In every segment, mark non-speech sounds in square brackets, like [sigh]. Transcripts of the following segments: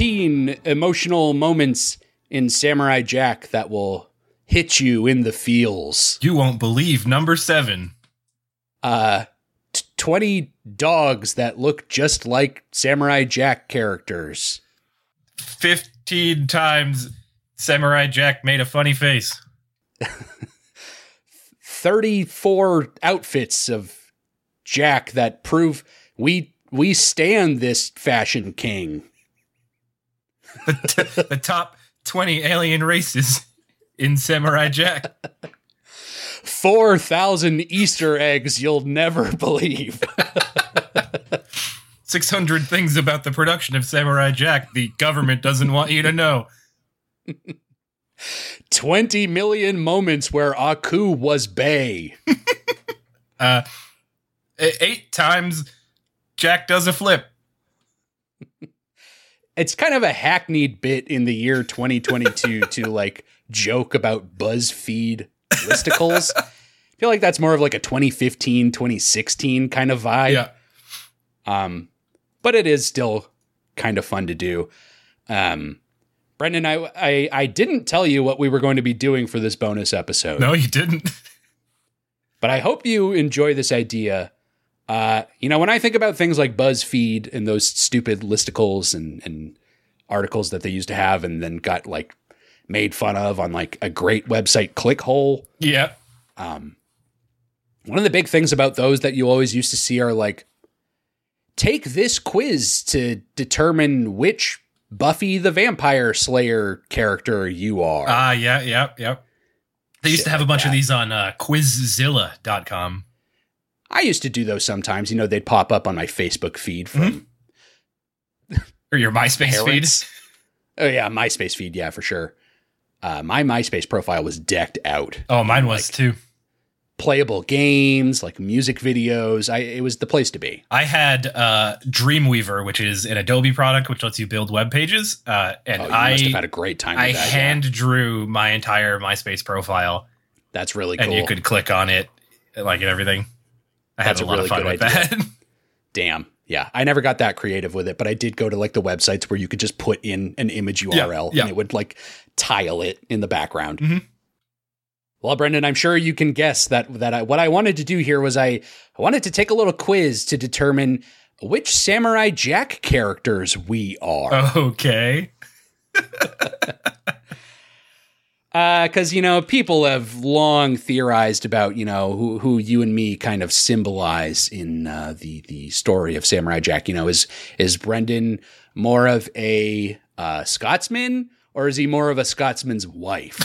15 emotional moments in Samurai Jack that will hit you in the feels. You won't believe number seven. Uh, t- 20 dogs that look just like Samurai Jack characters. 15 times Samurai Jack made a funny face. [laughs] 34 outfits of Jack that prove we we stand this fashion king. The, t- the top 20 alien races in Samurai Jack. 4,000 Easter eggs you'll never [laughs] believe. 600 things about the production of Samurai Jack the government doesn't want you to know. 20 million moments where Aku was Bay. [laughs] Uh, eight times Jack does a flip. It's kind of a hackneyed bit in the year 2022 [laughs] to like joke about BuzzFeed listicles. [laughs] I feel like that's more of like a 2015, 2016 kind of vibe. Yeah. Um, but it is still kind of fun to do. Um, Brendan, I, I I didn't tell you what we were going to be doing for this bonus episode, No, you didn't. [laughs] but I hope you enjoy this idea. Uh, you know, when I think about things like BuzzFeed and those stupid listicles and and articles that they used to have, and then got like made fun of on like a great website, Clickhole. Yeah. Um, one of the big things about those that you always used to see are like, take this quiz to determine which Buffy the Vampire Slayer character you are. Ah, yeah, yeah, yeah. They used Shit to have a like bunch of these on uh, Quizilla.com. I used to do those sometimes. You know, they'd pop up on my Facebook feed from [laughs] Or your MySpace feeds. Oh yeah, MySpace feed. Yeah, for sure. Uh, my MySpace profile was decked out. Oh, mine was too. Playable games, like music videos. I it was the place to be. I had uh, Dreamweaver, which is an Adobe product which lets you build web pages. Uh, and Oh, you must have I had a great time. I with that, yeah. hand drew my entire MySpace profile, That's really cool. and you could click on it, like and everything. I had That's a lot really of fun good with idea. that. [laughs] Damn. Yeah. I never got that creative with it, but I did go to like the websites where you could just put in an image URL yeah. and it would like tile it in the background. Mhm. Well, Brendan, I'm sure you can guess that that I, what I wanted to do here was I, I wanted to take a little quiz to determine which Samurai Jack characters we are. okay. [laughs] because you know people have long theorized about you know who who you and me kind of symbolize in uh, the the story of Samurai Jack. You know, is is Brendan more of a uh, Scotsman or is he more of a Scotsman's wife?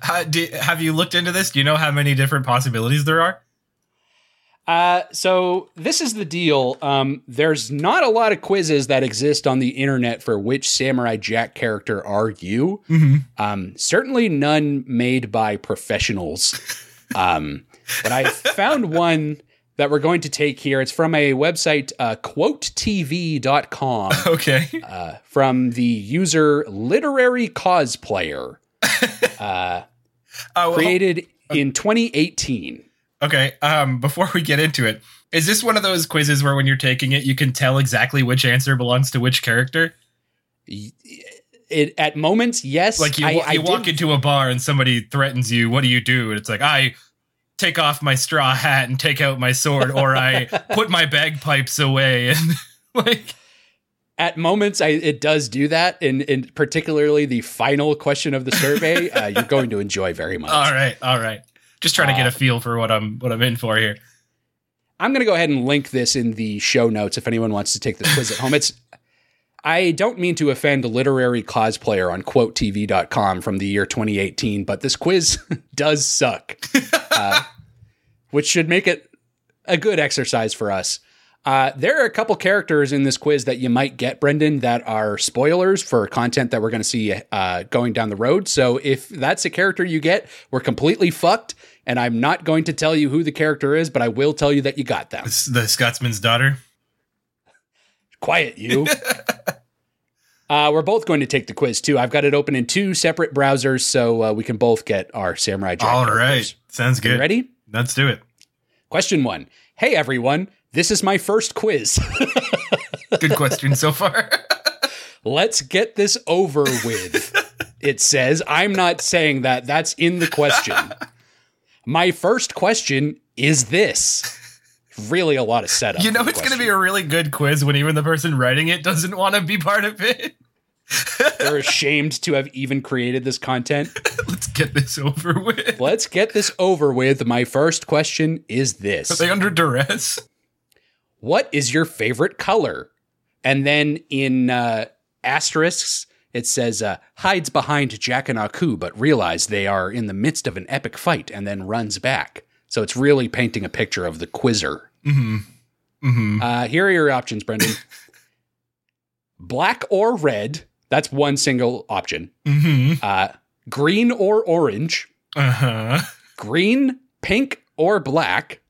How, [laughs] do, have you looked into this? Do you know how many different possibilities there are? Uh, so this is the deal. Um, there's not a lot of quizzes that exist on the internet for which Samurai Jack character are you. Mm-hmm. Um, certainly none made by professionals. [laughs] Um, but I found one that we're going to take here. It's from a website, uh, quotev.com, Okay. uh, from the user Literary Cosplayer, [laughs] uh, Oh, well, created in 2018. Okay. Um, before we get into it, is this one of those quizzes where when you're taking it, you can tell exactly which answer belongs to which character? It, at moments, yes. Like you, I- wa- I walk did- into a bar and somebody threatens you. What do you do? And it's like I take off my straw hat and take out my sword, or I [laughs] put my bagpipes away and [laughs] like. at moments I, it does do that and, and particularly the final question of the survey uh, you're going to enjoy very much [laughs] All right, all right. Just trying to get Uh, a feel for what I'm what I'm in for here. i'm going to go ahead and link this in the show notes if anyone wants to take the quiz at home it's i don't mean to offend a literary cosplayer on quotev.com from the year 2018 but this quiz [laughs] does suck uh, which should make it a good exercise for us uh, there are a couple characters in this quiz that you might get, Brendan, that are spoilers for content that we're going to see uh, going down the road. So if that's a character you get, we're completely fucked. And I'm not going to tell you who the character is, but I will tell you that you got them. This- The Scotsman's daughter. Quiet, you. [laughs] uh, we're both going to take the quiz too. I've got it open in two separate browsers, so uh, we can both get our Samurai Jack. All characters. right, sounds You good. ready? Let's do it. Question one. Hey everyone, this is my first quiz. [laughs] Good question so far. [laughs] Let's get this over with. it says. I'm not saying that. That's in the question. My first question is this. Really, a lot of setup. You know, it's going to be a really good quiz when even the person writing it doesn't want to be part of it. [laughs] They're ashamed to have even created this content. Let's get this over with. Let's get this over with. My first question is this Are they under duress? What is your favorite color? And then in uh, asterisks, it says uh, hides behind Jack and Aku, but realize they are in the midst of an epic fight and then runs back. So it's really painting a picture of the quizzer. Mm-hmm. Mm-hmm. Uh, here are your options, Brendan. [laughs] Black or red. That's one single option. Mm-hmm. Uh, green or orange. Uh-huh. green, pink, or black.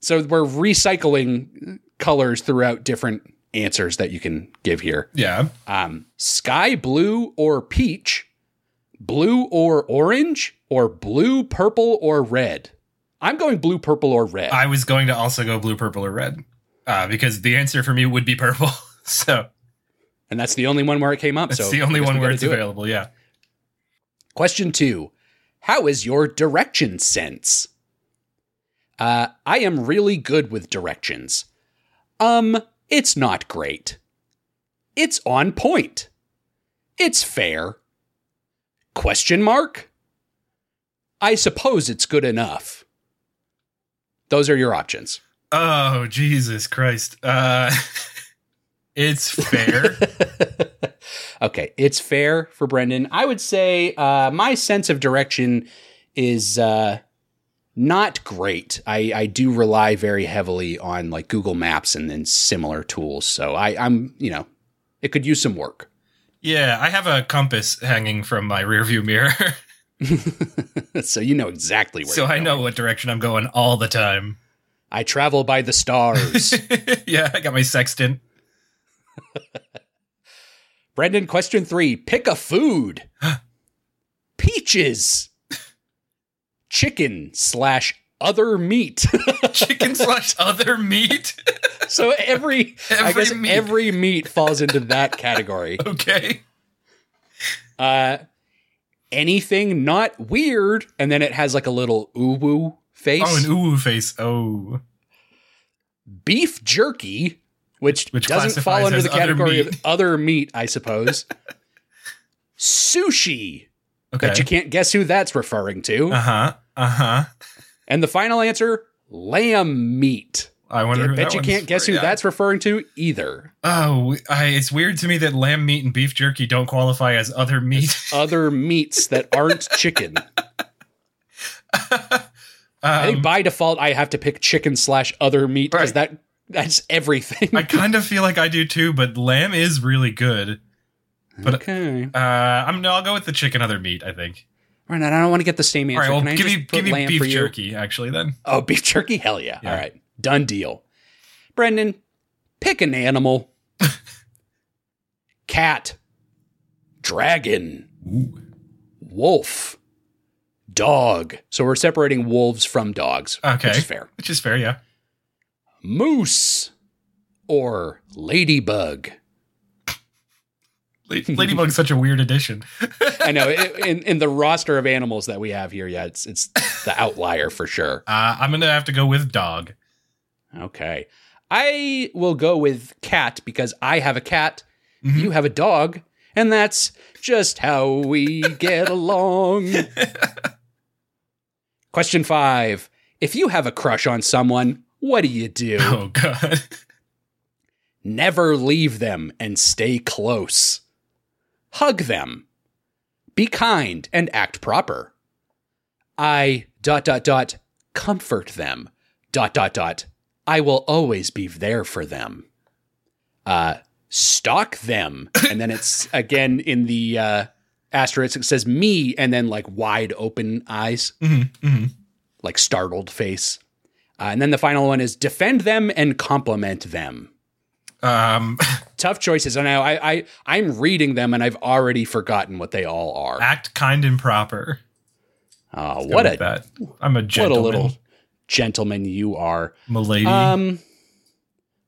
So we're recycling colors throughout different answers that you can give here. Yeah. Um, sky blue or peach, blue or orange, or blue, purple, or red. I'm going blue, purple, or red. I was going to also go blue, purple, or red. Uh, because the answer for me would be purple. [laughs] so and that's the only one where it came up. that's so the only one where it's do it. available. Yeah. Question two How is your direction sense? Uh, I am really good with directions. Um, it's not great. It's on point. It's fair. Question mark? I suppose it's good enough. Those are your options. Oh, Jesus Christ. Uh [laughs] it's fair. [laughs] okay, it's fair for Brendan. I would say uh, my sense of direction is uh, not great. I, I do rely very heavily on like Google Maps and then similar tools. So I, I'm, you know, it could use some work. yeah, I have a compass hanging from my rearview mirror. [laughs] so you know exactly where. so I know what direction I'm going all the time. I travel by the stars. [laughs] yeah, I got my sextant. Brendan, question three: Pick a food. [gasps] Peaches. Chicken slash other meat. [laughs] Chicken slash other meat. so every, I guess meat. every meat falls into that category. [laughs] okay. Uh, anything not weird, and then it has like a little uwu face. Oh, an ooh face. Oh. Beef jerky, which, Which doesn't fall under the category meat. of other meat, I suppose. [laughs] Sushi. Okay. Bet you can't guess who that's referring to. Uh-huh. Uh-huh. And the final answer: lamb meat. I wonder I bet you can't guess for, who yeah. that's referring to either. Oh, I, it's weird to me that lamb meat and beef jerky don't qualify as other meat. Other meats that aren't [laughs] chicken. I think Um, by default I have to pick chicken slash other meat because Right. that that's everything. I kind of feel like I do too, but lamb is really good. But okay. uh, I'm no, I'll go with the chicken other meat. I think. All right, I don't want to get the same answer. right, well, Can I give me give me beef jerky actually. Then Oh, beef jerky? Hell yeah. Yeah. All right. Done deal. Brendan, pick an animal. [laughs] Cat. Dragon. Wolf. Dog. So we're separating wolves from dogs. Okay. Which is fair. which is fair, yeah. Moose. Or ladybug. La- [laughs] Ladybug's such a weird addition. I know in, in the roster of animals that we have here, yeah, it's it's the outlier for sure. Uh, I'm gonna have to go with dog. Okay. I will go with cat because I have a cat, Mhm. you have a dog, and that's just how we get along. [laughs] Question five If you have a crush on someone, what do you do? Oh god. [laughs] Never leave them and stay close. Hug them. Be kind and act proper. I dot dot dot comfort them. Dot dot dot. I will always be there for them. Uh stalk them. And then it's [laughs] again in the uh asterisk it says me and then like wide open eyes, Mhm, mhm. like startled face. Uh, and then the final one is defend them and compliment them Um, [laughs] tough choices. And I, I, I, I'm reading them, and I've already forgotten what they all are. act kind and proper. Oh, what a that. I'm a what a gentleman. little gentleman you are. milady. Um,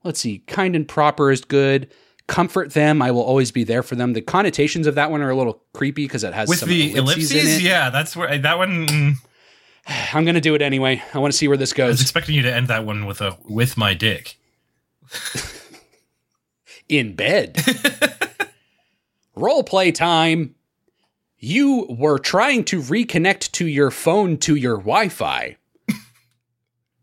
let's see. Kind and proper is good. comfort them. I will always be there for them. The connotations of that one are a little creepy because it has With some the ellipses, in ellipses, yeah, that's where that one. mm, I'm going to do it anyway. I want to see where this goes. I was expecting you to end that one with a with my dick. [laughs] In bed. [laughs] Role play time. You were trying to reconnect to your phone to your Wi-Fi. [laughs]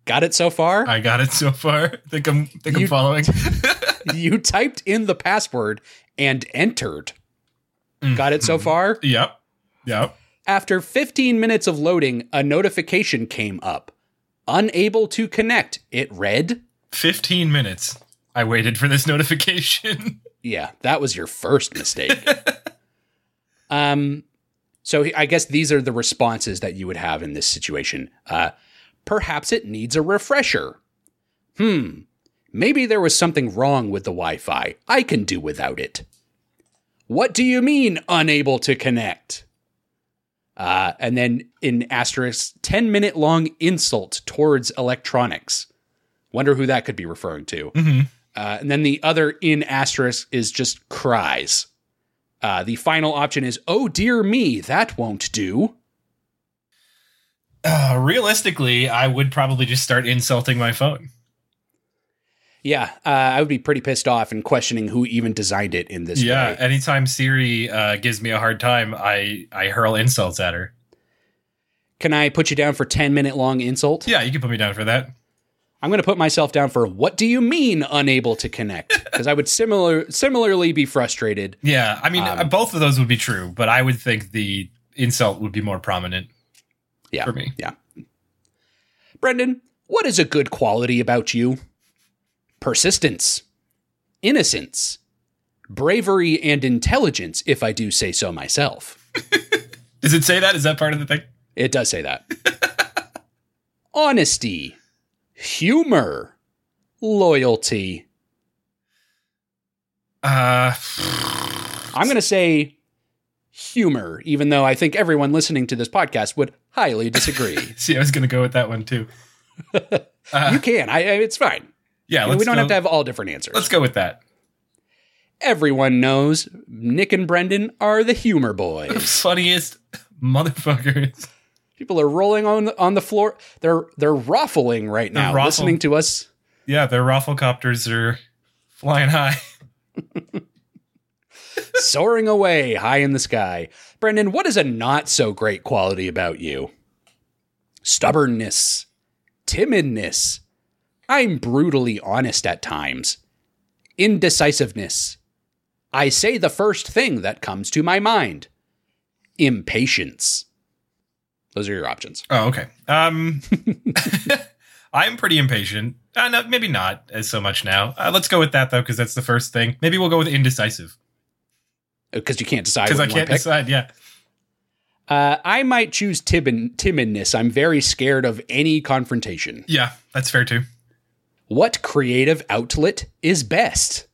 Got it so far? I got it so far. think I'm think You- I'm following. [laughs] you typed in the password and entered. Mm. Got it so mm-hmm. far? yep. Yep. After 15 minutes of loading, a notification came up. Unable to connect. It read. 15 minutes. I waited for this [laughs] notification. Yeah, that was your first mistake. [laughs] um, so I guess these are the responses that you would have in this situation. Uh, perhaps it needs a refresher. Hmm, maybe there was something wrong with the Wi Fi. I can do without it. What do you mean, unable to connect? Uh, and then in asterisk, 10 minute long insult towards electronics. Wonder who that could be referring to. Mhm. Uh, and then the other in asterisk is just cries. Uh, the final option is, oh dear me, that won't do. Uh, realistically, I would probably just start insulting my phone. Yeah, uh, I would be pretty pissed off and questioning who even designed it in this yeah. way. Anytime Siri uh, gives me a hard time, I I hurl insults at her. Can I put you down for 10 minute long insult? Yeah, you can put me down for that. I'm going to put myself down for what do you mean unable to connect? [laughs] Because I would similar similarly be frustrated. Yeah, I mean, Um, both of those would be true, but I would think the insult would be more prominent Yeah. for me. Yeah. Brendan, what is a good quality about you? Persistence, innocence, bravery, and intelligence, if I do say so myself. [laughs] Does it say that? Is that part of the thing? It does say that. [laughs] Honesty, humor, loyalty. Uh, I'm going to say humor, even though I think everyone listening to this podcast would highly disagree. [laughs] see, I was going to go with that one too. Uh, [laughs] you can. I, I- it's fine. yeah, we don't go, have to have all different answers. Let's go with that. Everyone knows Nick and Brendan are the humor boys. [laughs] Funniest motherfuckers. People are rolling on the, on the floor. They're they're ruffling right They're now, ruffle- listening to us. Yeah, their rafflecopters are [laughs] flying high. [laughs] soaring away high in the sky. Brendan, what is a not so great quality about you? Stubbornness, timidness. I'm brutally honest at times. Indecisiveness. I say the first thing that comes to my mind. Impatience. Those are your options. Oh, okay. Um, [laughs] I'm pretty impatient. Uh, no, maybe not as so much now. Uh, let's go with that though, because that's the first thing. Maybe we'll go with indecisive Because you can't decide. because I what you wanna can't decide. Yeah. Uh, I might choose timid- timidness. I'm very scared of any confrontation. Yeah, that's fair too. What creative outlet is best?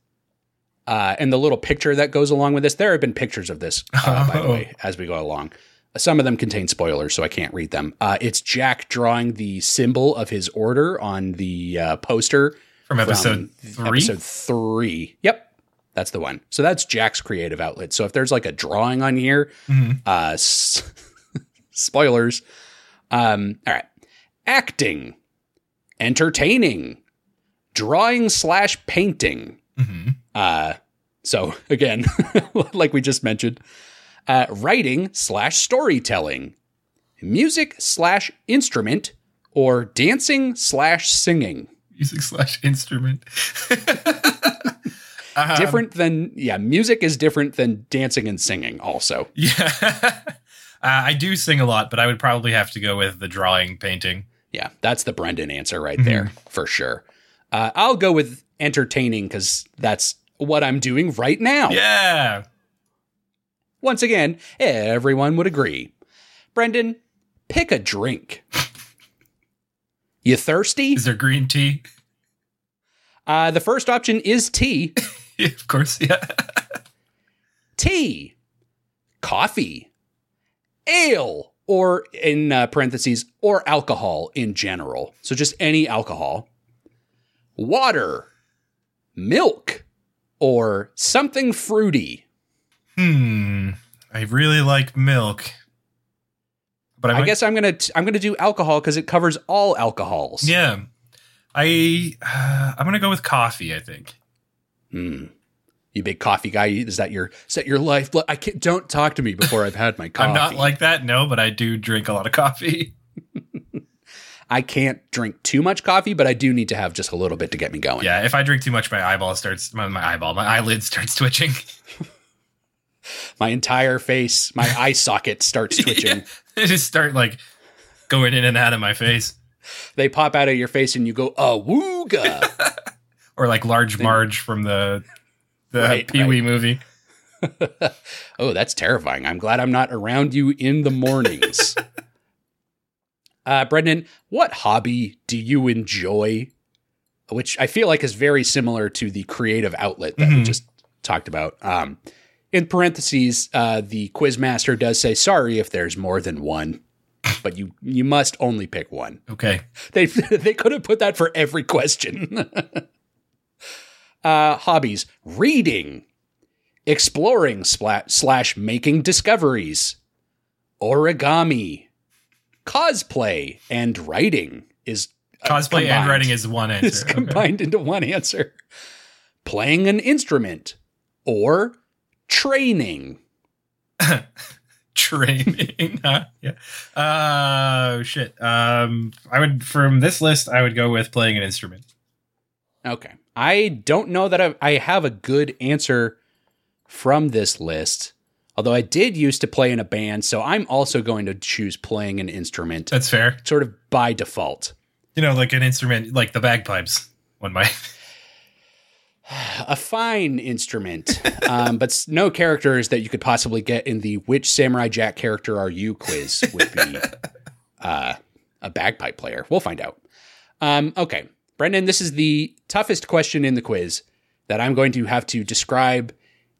Uh, and the little picture that goes along with this, there have been pictures of this, uh, by the Oh. way, as we go along. Some of them contain spoilers, so I can't read them. Uh, it's Jack drawing the symbol of his order on the uh, poster From episode from three. Episode three. Yep, that's the one. So that's Jack's creative outlet. So if there's like a drawing on here, Mhm. uh, s- [laughs] spoilers. Um, all right, acting, entertaining, drawing slash painting. Mhm. Uh, so [laughs] again, [laughs] like we just mentioned, uh, writing slash storytelling, music slash instrument, or dancing slash singing. Music slash instrument. [laughs] Um, different than yeah music is different than dancing and singing also Yeah. [laughs] uh, I do sing a lot, but I would probably have to go with the drawing painting. yeah that's the brendan answer right there for sure uh, i'll go with entertaining because that's what i'm doing right now Yeah. Once again everyone would agree. Brendan pick a drink. You thirsty? Is there green tea? uh, the first option is tea. [laughs] Of course. Yeah. tea. Coffee. Ale. Or in uh, parentheses or alcohol in general. So just any alcohol. Water. Milk. Or something fruity? Hmm. I really like milk. But I, I might- guess I'm gonna t- I'm gonna do alcohol because it covers all alcohols. Yeah. I uh, I'm gonna go with coffee. I think. Hmm. You big coffee guy? Is that your is that your lifeblood? I can't. Don't talk to me before I've had my coffee. [laughs] I'm not like that, no, but I do drink a lot of coffee. [laughs] [laughs] I can't drink too much coffee, but I do need to have just a little bit to get me going. Yeah, if I drink too much, my eyeball starts my, my eyeball, my eyelid starts twitching. My entire face, my [laughs] eye socket starts twitching. they just start like going in and out of my face, They pop out of your face, and you go, "Awooga!" [laughs] or like large Marge from the the Right, Pee Wee movie. [laughs] oh, that's terrifying. I'm glad I'm not around you in the mornings. uh, Brendan, what hobby do you enjoy? Which I feel like is very similar to the creative outlet that we Mhm. just talked about. Um, in parentheses, uh, the quizmaster does say, "Sorry if there's more than one, but you you must only pick one." Okay, [laughs] They [laughs] they could have put that for every question. [laughs] uh, hobbies: reading, exploring slash making discoveries, origami, cosplay, and writing is uh, cosplay and writing is one answer. is Okay. combined into one answer. Playing an instrument or training. [laughs] Training, [laughs] huh? yeah. Uh, shit. Um, I would from this list, I would go with playing an instrument. Okay. I don't know that I, I have a good answer from this list, although I did used to play in a band, so I'm also going to choose playing an instrument That's fair. sort of by default. You know, like an instrument, like the bagpipes. One might. [laughs] A fine instrument, um, but no characters that you could possibly get in the which Samurai Jack character are you quiz would be [laughs] uh, a bagpipe player. We'll find out. Um, okay, Brendan, this is the toughest question in the quiz that I'm going to have to describe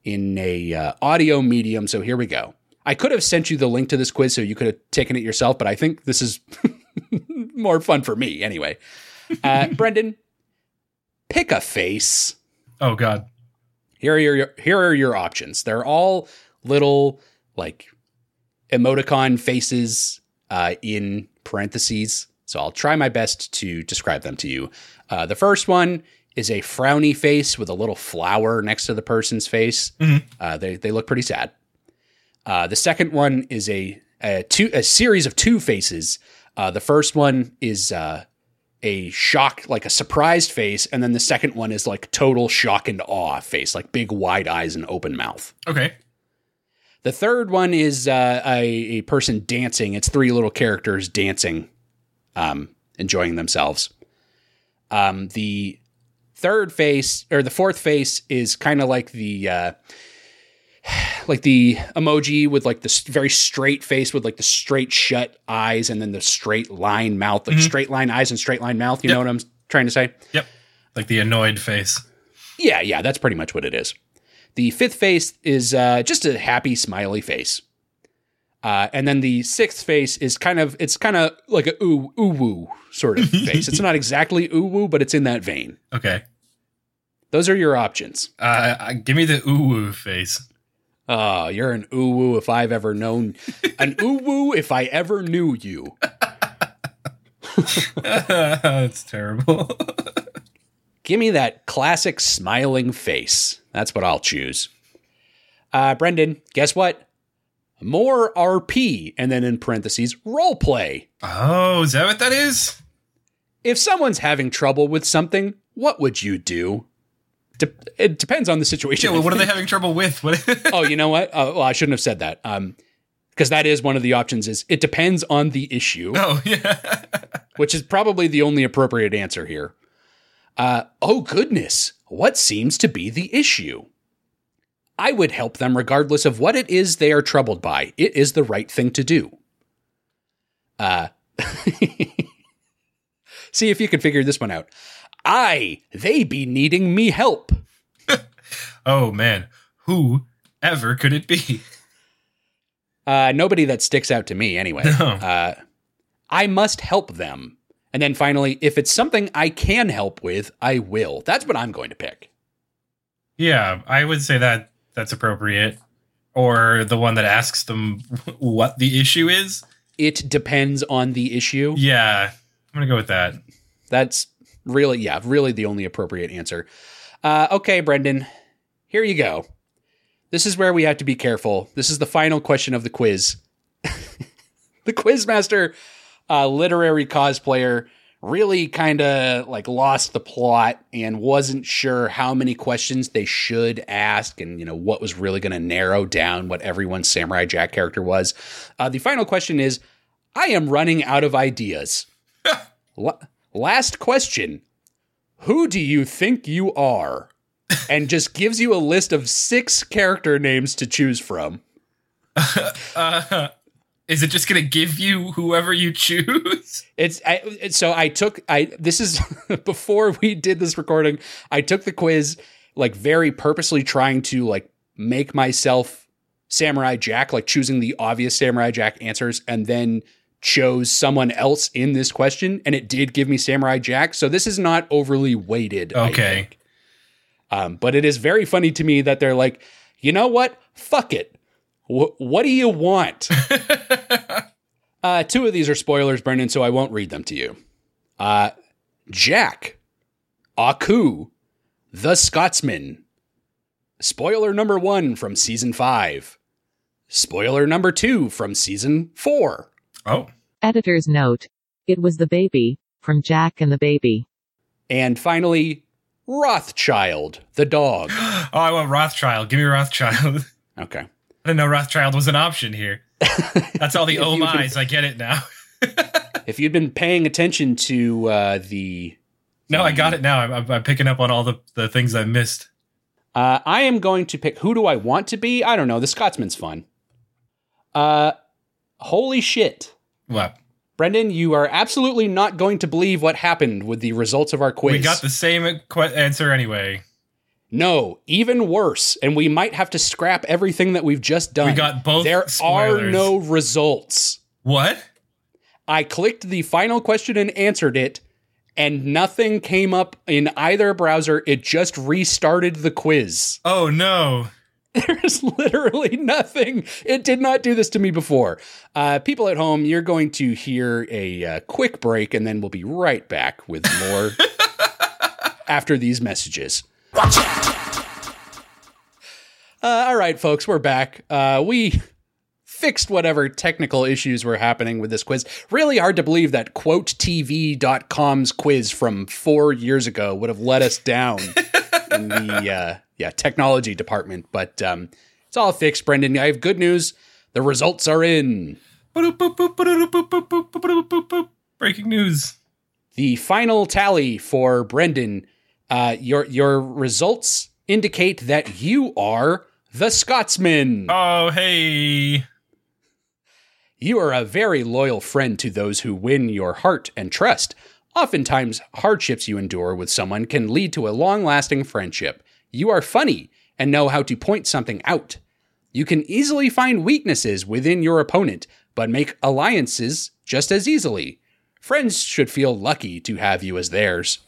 in a uh, audio medium. So here we go. I could have sent you the link to this quiz so you could have taken it yourself, but I think this is [laughs] more fun for me anyway. Uh, Brendan, pick a face. Oh God. Here are your here are your options. They're all little like emoticon faces uh, in parentheses. So I'll try my best to describe them to you. Uh, the first one is a frowny face with a little flower next to the person's face. Mhm. Uh, they they look pretty sad. Uh, the second one is a a two a series of two faces. Uh, the first one is uh, a shock, like a surprised face, and then the second one is like total shock and awe face, like big wide eyes and open mouth. Okay. The third one is uh, a, a person dancing. It's three little characters dancing, um, enjoying themselves. Um, the third face or the fourth face is kind of like the uh, [sighs] like the emoji with like this very straight face with like the straight shut eyes and then the straight line mouth, like Mhm. straight line eyes and straight line mouth. You Yep. know what I'm trying to say? Yep. Like the annoyed face. Yeah, yeah, that's pretty much what it is. The fifth face is uh, just a happy, smiley face. Uh, and then the sixth face is kind of it's kind of like a ooh ooh woo sort of [laughs] face. It's not exactly ooh woo, but it's in that vein. Okay. Those are your options. Uh, uh, give me the ooh woo face. Oh, you're an ooh woo if I've ever known an ooh woo if I ever knew you. [laughs] That's terrible. [laughs] Give me that classic smiling face. That's what I'll choose. Uh, Brendan, guess what? More RP, and then in parentheses, role play. oh, is that what that is? If someone's having trouble with something, what would you do? De- it depends on the situation. Yeah, well, what are they having trouble with? [laughs] Oh, you know what? Uh, well, I shouldn't have said that. Um, because that is one of the options. Is it depends on the issue, oh, yeah. [laughs] which is probably the only appropriate answer here. Uh, oh goodness, what seems to be the issue? I would help them regardless of what it is they are troubled by. It is the right thing to do. Uh, [laughs] see if you can figure this one out. I, they be needing me help. [laughs] Oh man, who ever could it be? Uh, nobody that sticks out to me anyway. No. Uh, I must help them. And then finally, if it's something I can help with, I will. That's what I'm going to pick. Yeah, I would say that that's appropriate. Or the one that asks them [laughs] what the issue is. It depends on the issue. Yeah, I'm gonna go with that. That's really, yeah, really the only appropriate answer. Uh, okay, Brendan, here you go. This is where we have to be careful. This is the final question of the quiz. [laughs] the quizmaster, uh, literary cosplayer, really kind of like lost the plot and wasn't sure how many questions they should ask and you know what was really going to narrow down what everyone's samurai jack character was uh, the final question is i am running out of ideas [laughs] La- last question who do you think you are and just gives you a list of six character names to choose from [laughs] Uh, is it just gonna give you whoever you choose? [laughs] It's I, so I took I this is [laughs] before we did this recording. I took the quiz like very purposely trying to like make myself Samurai Jack, like choosing the obvious Samurai Jack answers, and then chose someone else in this question, and it did give me Samurai Jack. So this is not overly weighted. Okay. Um, but it is very funny to me that they're like, you know what? Fuck it. Wh- what do you want? [laughs] Uh, two of these are spoilers, Brendan, so I won't read them to you. Uh, Jack, Aku, The Scotsman. Spoiler number one from season five. Spoiler number two from season four. Oh, Editor's note. It was the baby, from Jack and the Baby. And finally, Rothschild, the dog. [gasps] oh, I want Rothschild. Give me Rothschild. [laughs] Okay. I didn't know Rothschild was an option here. [laughs] That's all the If oh you my's. I get it now. [laughs] If you'd been paying attention to uh, the. No, I got it now. I'm, I'm- I'm picking up on all the, the things I missed. Uh, I am going to pick. Who do I want to be? I don't know. The Scotsman's fun. Uh, holy shit. What? Brendan, you are absolutely not going to believe what happened with the results of our quiz. We got the same que- answer anyway. No, even worse. And we might have to scrap everything that we've just done. We got both There are no results. What? I clicked the final question and answered it, and nothing came up in either browser. It just restarted the quiz. Oh no. [laughs] There's literally nothing. It did not do this to me before. Uh, people at home, you're going to hear a uh, quick break, and then we'll be right back with more [laughs] after these messages. Uh, all right, folks, we're back. Uh, we fixed whatever technical issues were happening with this quiz. Really hard to believe that quotev.com's quiz from four years ago would have let us down [laughs] in the uh, yeah technology department. But um, it's all fixed, Brendan. I have good news. The results are in. Breaking news. The final tally for Brendan. Uh, your your results indicate that you are the Scotsman. Oh, hey. You are a very loyal friend to those who win your heart and trust. Oftentimes, hardships you endure with someone can lead to a long lasting friendship. You are funny and know how to point something out. You can easily find weaknesses within your opponent, but make alliances just as easily. Friends should feel lucky to have you as theirs.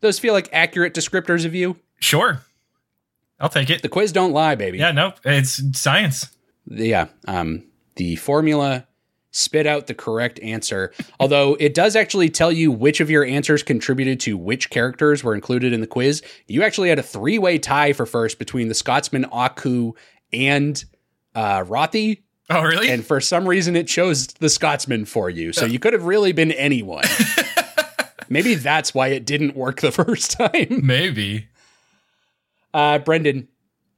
Those feel like accurate descriptors of you? Sure. I'll take it. The quiz don't lie, baby. Yeah, nope. It's science. yeah, um, the formula spit out the correct answer. Although it does actually tell you which of your answers contributed to which characters were included in the quiz. You actually had a three way tie for first between the Scotsman Aku and uh, Rothy. Oh, really? And for some reason, it chose the Scotsman for you. So you could have really been anyone. [laughs] Maybe that's why it didn't work the [laughs] first time. Maybe. Uh, Brendan,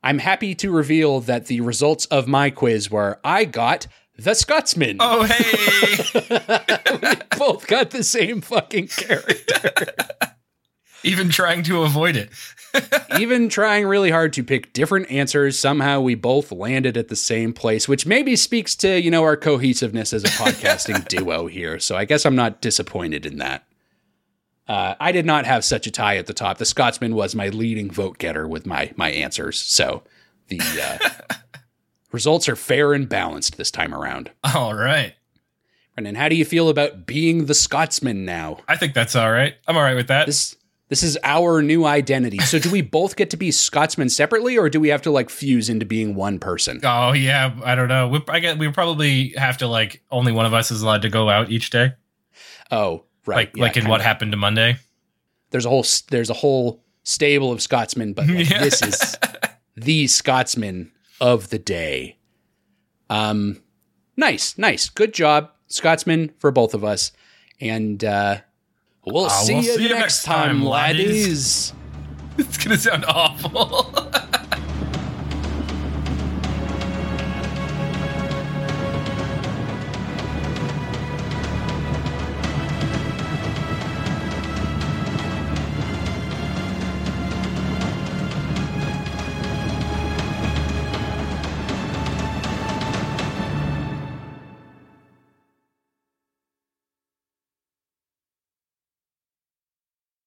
I'm happy to reveal that the results of my quiz were I got the Scotsman. Oh, hey. [laughs] We both got the same fucking character. [laughs] Even trying to avoid it. [laughs] Even trying really hard to pick different answers, somehow we both landed at the same place, which maybe speaks to, you know, our cohesiveness as a podcasting duo here. So I guess I'm not disappointed in that. Uh, I did not have such a tie at the top. The Scotsman was my leading vote getter with my my answers. So the uh, results are fair and balanced this time around. All right. Brendan, how do you feel about being the Scotsman now? I think that's all right. I'm all right with that. This This is our new identity. So do we [laughs] both get to be Scotsmen separately, or do we have to like fuse into being one person? Oh yeah, I don't know. We, I we probably have to like only one of us is allowed to go out each day. Oh, right. Like yeah, like in what happened to Monday. There's a whole there's a whole stable of Scotsmen, but [laughs] like, Yeah. this is [laughs] the Scotsman of the day. Um, nice, nice, good job, Scotsman for both of us, and uh, we'll Ah, see we'll you see you next time, time, laddies. [laughs] It's gonna sound awful. [laughs]